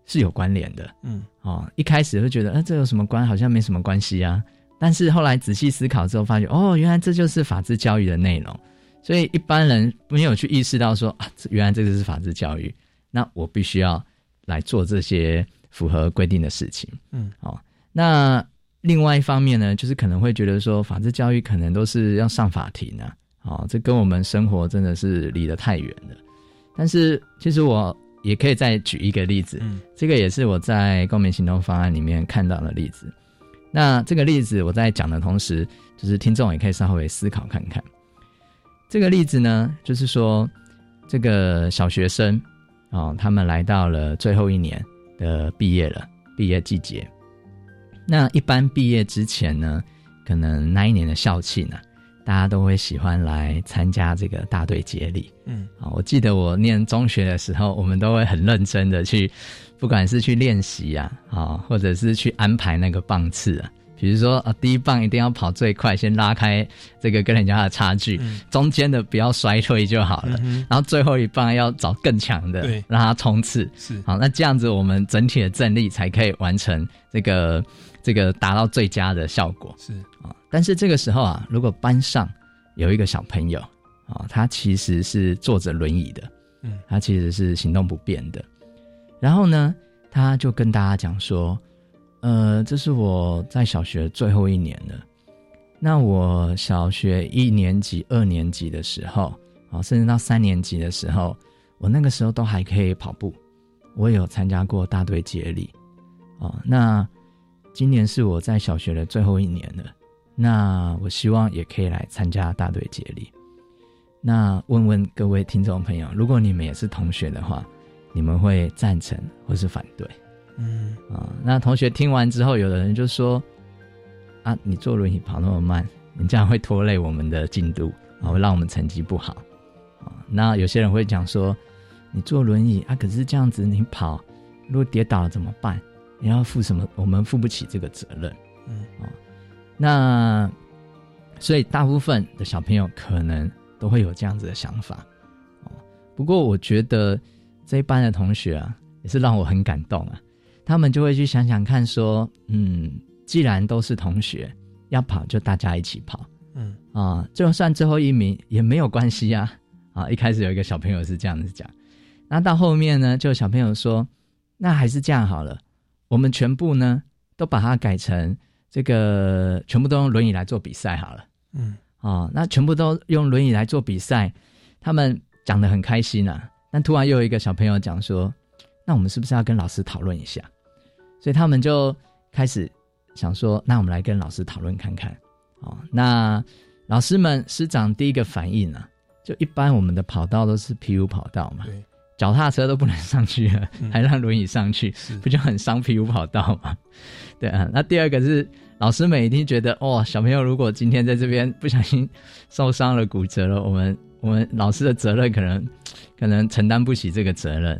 是有关联的，嗯，哦，一开始会觉得，呃，这有什么关？好像没什么关系啊。但是后来仔细思考之后，发觉，哦，原来这就是法治教育的内容。所以一般人没有去意识到说，啊，原来这个是法治教育，那我必须要来做这些符合规定的事情，嗯，哦，那。另外一方面呢，就是可能会觉得说，法治教育可能都是要上法庭啊，哦，这跟我们生活真的是离得太远了。但是，其实我也可以再举一个例子，嗯，这个也是我在公民行动方案里面看到的例子。那这个例子我在讲的同时，就是听众也可以稍微思考看看。这个例子呢，就是说，这个小学生哦，他们来到了最后一年的毕业了，毕业季节。那一般毕业之前呢，可能那一年的校庆呢，大家都会喜欢来参加这个大队接力。嗯，啊，我记得我念中学的时候，我们都会很认真的去，不管是去练习呀，啊，或者是去安排那个棒次啊。比如说啊，第一棒一定要跑最快，先拉开这个跟人家的差距，中间的不要衰退就好了。然后最后一棒要找更强的，让他冲刺。是好，那这样子我们整体的阵力才可以完成这个这个达到最佳的效果。是啊，但是这个时候啊，如果班上有一个小朋友啊，他其实是坐着轮椅的，嗯，他其实是行动不便的，然后呢，他就跟大家讲说。呃，这是我在小学最后一年了。那我小学一年级、二年级的时候，啊，甚至到三年级的时候，我那个时候都还可以跑步。我有参加过大队接力，啊，那今年是我在小学的最后一年了。那我希望也可以来参加大队接力。那问问各位听众朋友，如果你们也是同学的话，你们会赞成或是反对？嗯啊，那同学听完之后，有的人就说：“啊，你坐轮椅跑那么慢，你这样会拖累我们的进度，啊，会让我们成绩不好。”啊，那有些人会讲说：“你坐轮椅啊，可是这样子你跑，如果跌倒了怎么办？你要负什么？我们负不起这个责任。”嗯啊，那所以大部分的小朋友可能都会有这样子的想法。哦，不过我觉得这一班的同学啊，也是让我很感动啊。他们就会去想想看，说，嗯，既然都是同学，要跑就大家一起跑，嗯啊，就算最后一名也没有关系啊。啊，一开始有一个小朋友是这样子讲，那到后面呢，就小朋友说，那还是这样好了，我们全部呢都把它改成这个，全部都用轮椅来做比赛好了。嗯啊，那全部都用轮椅来做比赛，他们讲的很开心啊。但突然又有一个小朋友讲说，那我们是不是要跟老师讨论一下？所以他们就开始想说，那我们来跟老师讨论看看。哦，那老师们师长第一个反应啊，就一般我们的跑道都是 PU 跑道嘛，对，脚踏车都不能上去了，嗯还让轮椅上去，不就很伤 PU 跑道吗？对啊，那第二个是老师们一定觉得，哦，小朋友如果今天在这边不小心受伤了、骨折了，我们我们老师的责任可能可能承担不起这个责任，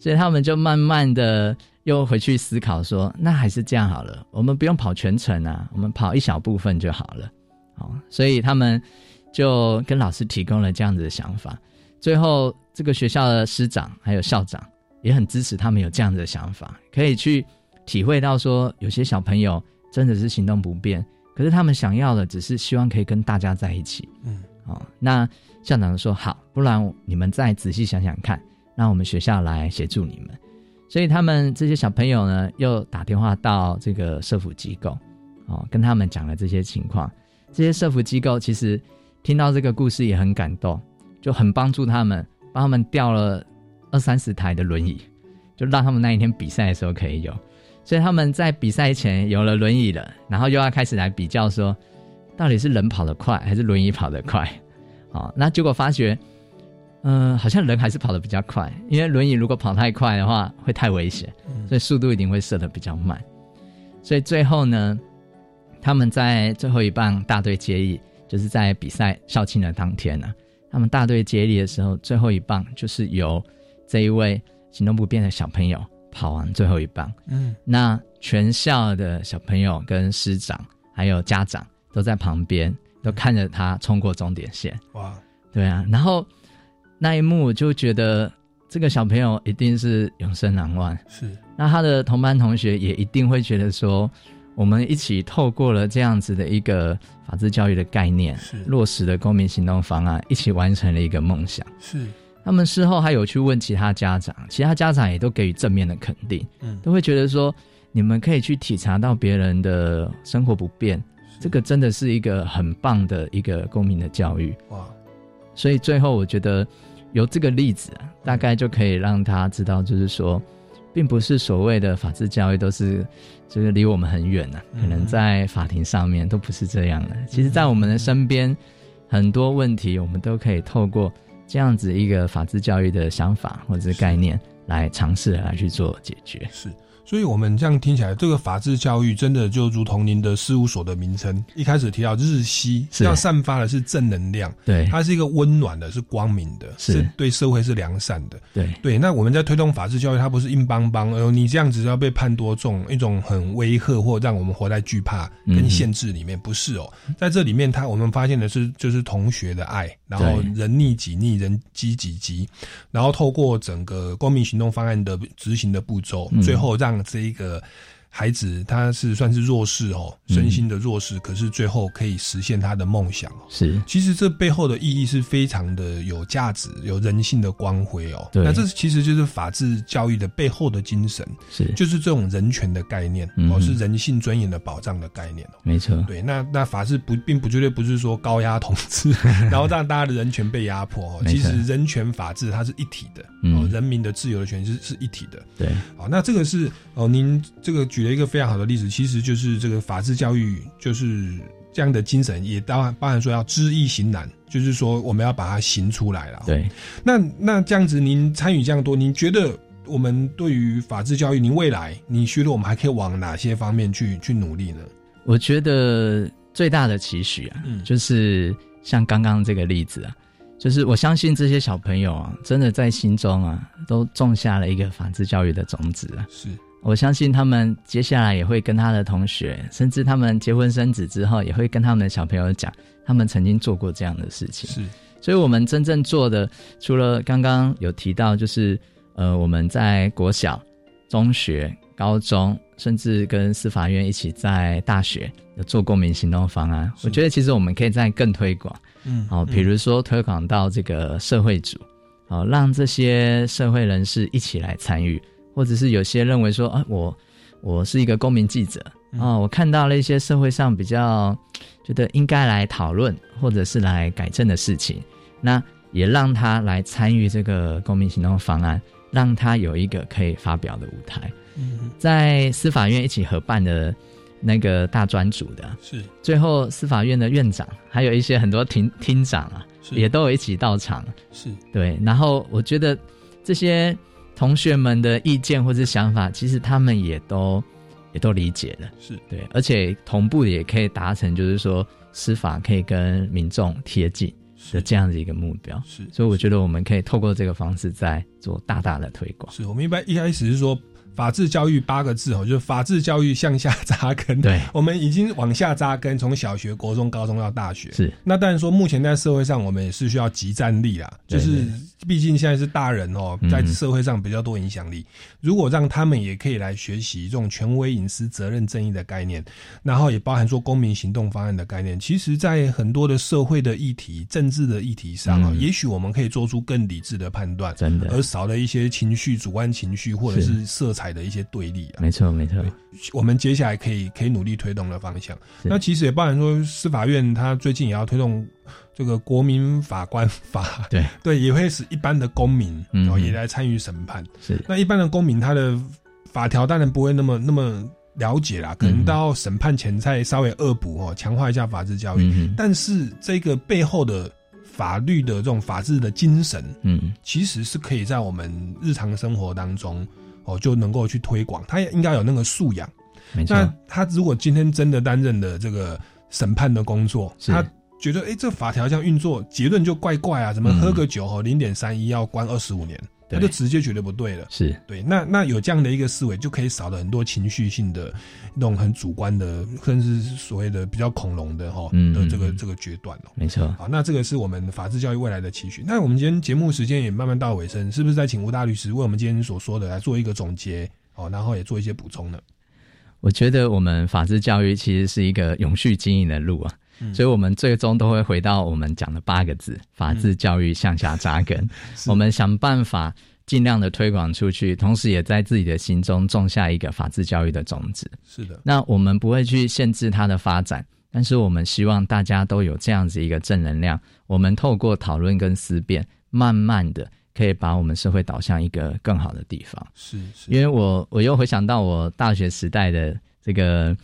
所以他们就慢慢的又回去思考说，那还是这样好了，我们不用跑全程啊，我们跑一小部分就好了。好，所以他们就跟老师提供了这样子的想法。最后，这个学校的师长还有校长也很支持他们有这样子的想法，可以去体会到说，有些小朋友真的是行动不便，可是他们想要的只是希望可以跟大家在一起。嗯，哦，那校长说好，不然你们再仔细想想看，让我们学校来协助你们。所以他们这些小朋友呢，又打电话到这个社福机构，哦，跟他们讲了这些情况。这些社福机构其实听到这个故事也很感动，就很帮助他们，帮他们调了二三十台的轮椅，就让他们那一天比赛的时候可以有。所以他们在比赛前有了轮椅了，然后又要开始来比较说，到底是人跑得快还是轮椅跑得快？哦，那结果发觉，嗯、好像人还是跑得比较快，因为轮椅如果跑太快的话会太危险，所以速度一定会设得比较慢。所以最后呢，他们在最后一棒大队接力，就是在比赛校庆的当天呢、他们大队接力的时候，最后一棒就是由这一位行动不便的小朋友跑完最后一棒。嗯那全校的小朋友跟师长还有家长都在旁边，都看着他冲过终点线。哇，对啊，然后那一幕我就觉得这个小朋友一定是永生难忘。是，那他的同班同学也一定会觉得说，我们一起透过了这样子的一个法治教育的概念，是落实的公民行动方案，一起完成了一个梦想。是，他们事后还有去问其他家长，其他家长也都给予正面的肯定，嗯都会觉得说，你们可以去体察到别人的生活不便，这个真的是一个很棒的一个公民的教育。哇，所以最后我觉得有这个例子啊，大概就可以让他知道，就是说，并不是所谓的法治教育都是就是离我们很远呐、可能在法庭上面都不是这样的。其实，在我们的身边，很多问题我们都可以透过这样子一个法治教育的想法或者是概念来尝试来去做解决。是。所以，我们这样听起来，这个法治教育真的就如同您的事务所的名称一开始提到日西，是。要散发的是正能量，对。它是一个温暖的，是光明的，是。对社会是良善的。对。对，那我们在推动法治教育，它不是硬邦邦，呃，你这样子要被判多重，一种很威吓或让我们活在惧怕跟嗯限制里面，不是哦。在这里面，它我们发现的是，就是同学的爱，然后人逆己逆，人积己积，然后透过整个光明行动方案的执行的步骤，嗯。最后让这一个。孩子他是算是弱势哦，嗯身心的弱势，可是最后可以实现他的梦想哦。是，其实这背后的意义是非常的有价值、有人性的光辉哦。对那这其实就是法治教育的背后的精神，是就是这种人权的概念、嗯哦，是人性尊严的保障的概念哦。没错，对，那那法治不并不绝对不是说高压统治，[laughs] 然后让大家的人权被压迫哦。其实人权法治它是一体的，嗯哦，人民的自由的权是是一体的。对，好，那这个是哦，您这个举了一个非常好的例子，其实就是这个法治教育就是这样的精神，也当然包含说要知易行难，就是说我们要把它行出来了。对，那那这样子，您参与这样多，您觉得我们对于法治教育，您未来你觉得我们还可以往哪些方面去去努力呢？我觉得最大的期许啊，嗯就是像刚刚这个例子啊，就是我相信这些小朋友啊，真的在心中啊，都种下了一个法治教育的种子啊。是，我相信他们接下来也会跟他的同学，甚至他们结婚生子之后，也会跟他们的小朋友讲，他们曾经做过这样的事情。是，所以我们真正做的，除了刚刚有提到，就是呃，我们在国小、中学、高中，甚至跟司法院一起在大学有做公民行动方案。我觉得其实我们可以再更推广，嗯哦，比如说推广到这个社会组，哦，让这些社会人士一起来参与，或者是有些认为说啊，我我是一个公民记者啊、我看到了一些社会上比较觉得应该来讨论或者是来改正的事情，那也让他来参与这个公民行动方案，让他有一个可以发表的舞台。嗯，在司法院一起合办的那个大专组的，是最后司法院的院长，还有一些很多厅厅长啊，也都有一起到场。是，对，然后我觉得这些同学们的意见或者想法，其实他们也都也都理解了。是对，而且同步也可以达成，就是说司法可以跟民众贴近的这样的一个目标。是，所以我觉得我们可以透过这个方式，在做大大的推广。是我们一般一开始是说法治教育八个字哦，就是法治教育向下扎根。对，[laughs] 我们已经往下扎根，从小学、国中、高中到大学。是，那当然说，目前在社会上，我们也是需要集战力啦。就是毕竟现在是大人哦，嗯在社会上比较多影响力。如果让他们也可以来学习这种权威、隐私、责任、正义的概念，然后也包含说公民行动方案的概念，其实，在很多的社会的议题、政治的议题上啊，嗯也许我们可以做出更理智的判断，真的而少了一些情绪、主观情绪或者是色彩的一些对立啊。没错，没错。我们接下来可以可以努力推动的方向。那其实也包含说，司法院它最近也要推动这个国民法官 [laughs] 法，对。对，也会使一般的公民嗯。哦也来参与审判。是。那一般的公民他的法条当然不会那么那么了解啦，可能到审判前再稍微恶补哦，强化一下法治教育。嗯但是这个背后的法律的这种法治的精神，嗯，其实是可以在我们日常生活当中哦就能够去推广，他也应该有那个素养。没错。那他如果今天真的担任了这个审判的工作，他觉得哎、诶这法条这样运作，结论就怪怪啊，怎么嗯喝个酒哦零点三一要关二十五年，他就直接觉得不对了。是对，那那有这样的一个思维，就可以少了很多情绪性的那种很主观的，甚至是所谓的比较恐龙的哈嗯的这个这个决断哦。没错。好，那这个是我们法治教育未来的期许。那我们今天节目时间也慢慢到尾声，是不是再请吴大律师为我们今天所说的来做一个总结哦，然后也做一些补充呢？我觉得我们法治教育其实是一个永续经营的路啊，嗯所以我们最终都会回到我们讲的八个字：法治教育向下扎根。[laughs] 我们想办法尽量的推广出去，同时也在自己的心中种下一个法治教育的种子。是的，那我们不会去限制它的发展，但是我们希望大家都有这样子一个正能量。我们透过讨论跟思辨，慢慢的可以把我们社会导向一个更好的地方。是是，因为我我又回想到我大学时代的这个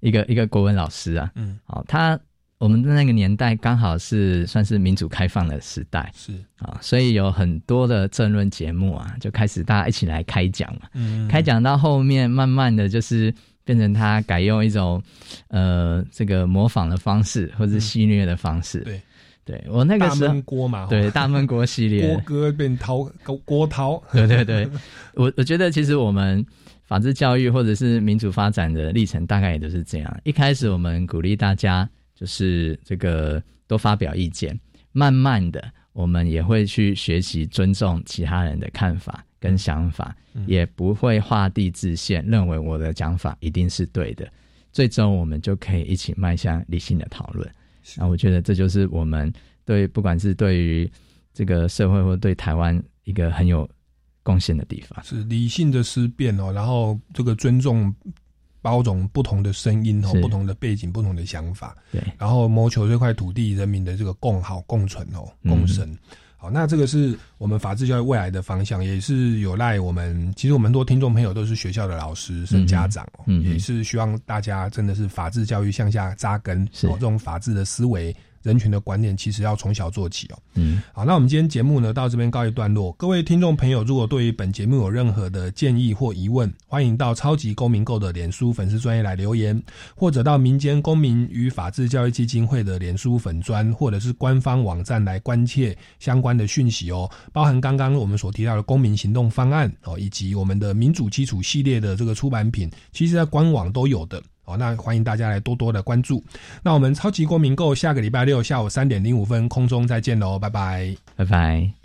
一个一个国文老师啊，嗯，好，他我们的那个年代刚好是算是民主开放的时代，是。啊，所以有很多的政论节目啊，就开始大家一起来开讲嘛，嗯。开讲到后面，慢慢的就是变成他改用一种呃这个模仿的方式，或者是戏谑的方式，对。对我那个大时候闷锅嘛，对大闷锅系列。锅哥变涛郭郭涛，对对对，我我觉得其实我们法治教育或者是民主发展的历程，大概也都是这样。一开始我们鼓励大家就是这个多发表意见，慢慢的我们也会去学习尊重其他人的看法跟想法，也不会画地自限，认为我的讲法一定是对的。最终我们就可以一起迈向理性的讨论。那我觉得这就是我们对不管是对于这个社会或对台湾一个很有贡献的地方。是理性的思辨哦，然后这个尊重、包容不同的声音哦，不同的背景、不同的想法，对，然后谋求这块土地人民的这个共好、共存哦、嗯。共生。好，那这个是我们法治教育未来的方向，也是有赖我们。其实我们很多听众朋友都是学校的老师、是家长哦，嗯嗯也是希望大家真的是法治教育向下扎根，是。哦，这种法治的思维人群的观念，其实要从小做起哦。嗯，好，那我们今天节目呢到这边告一段落。各位听众朋友，如果对于本节目有任何的建议或疑问，欢迎到超级公民购的脸书粉丝专业来留言，或者到民间公民与法治教育基金会的脸书粉专或者是官方网站来关切相关的讯息哦，包含刚刚我们所提到的公民行动方案哦，以及我们的民主基础系列的这个出版品，其实在官网都有的。好，那欢迎大家来多多的关注。那我们超级国民购下个礼拜六下午三点零五分空中再见喽，拜拜，拜拜。